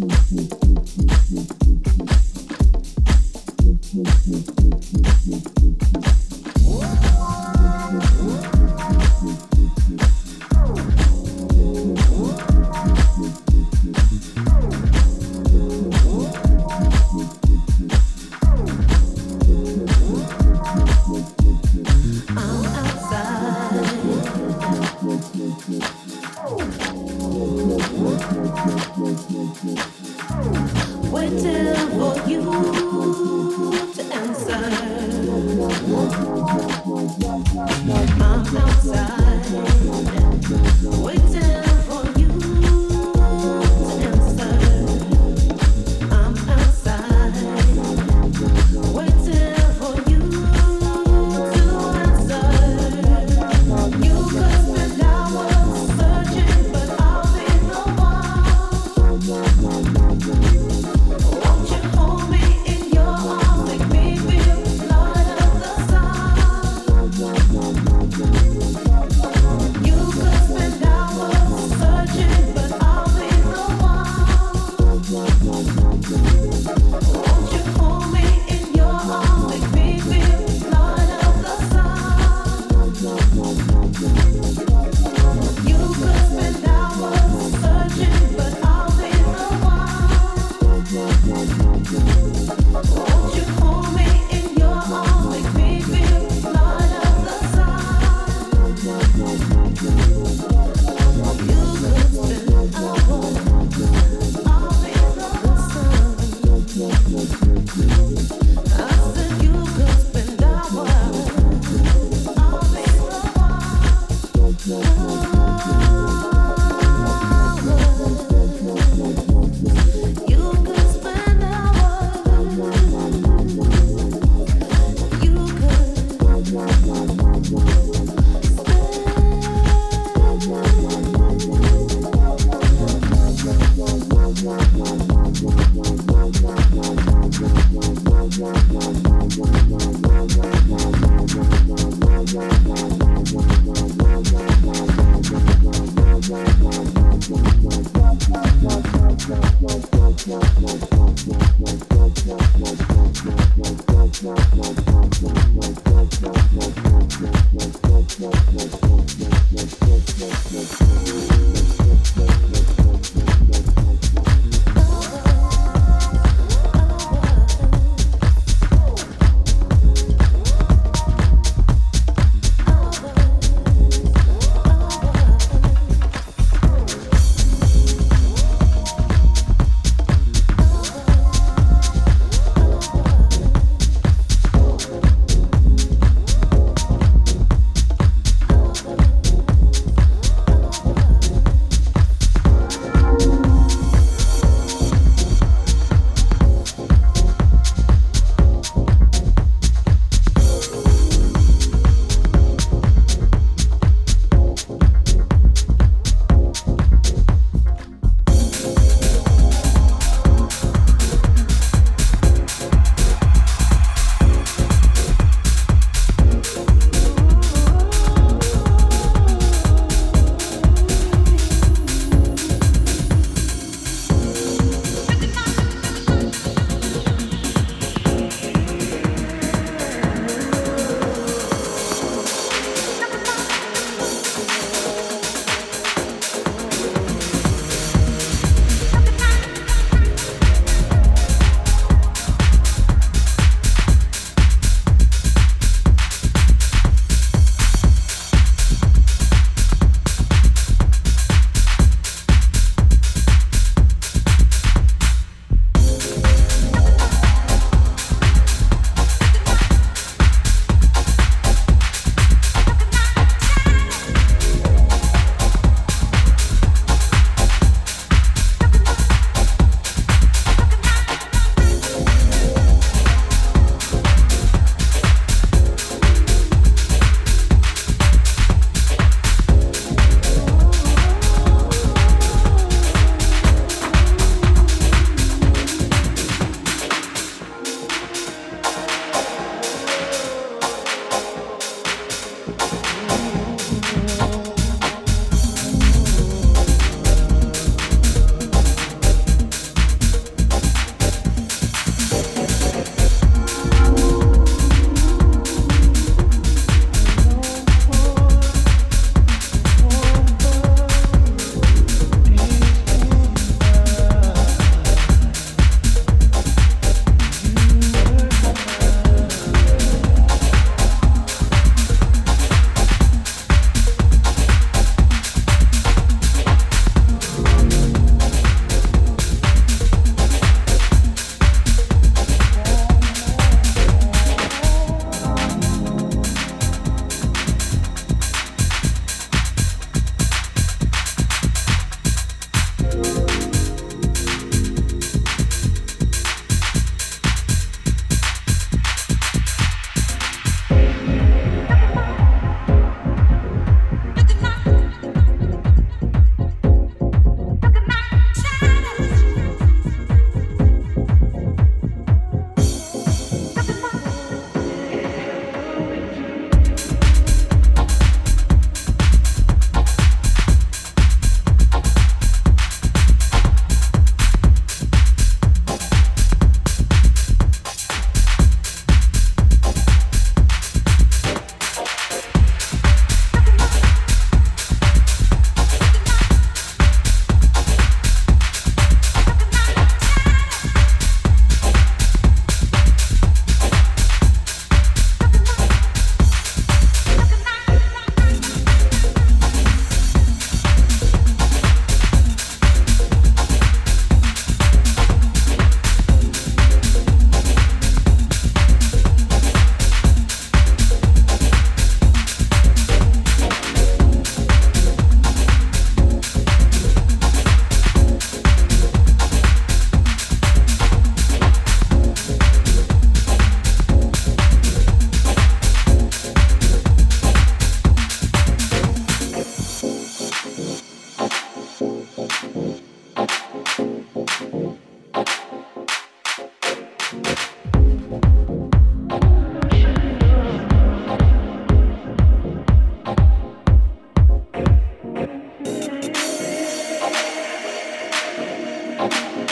Mm-hmm.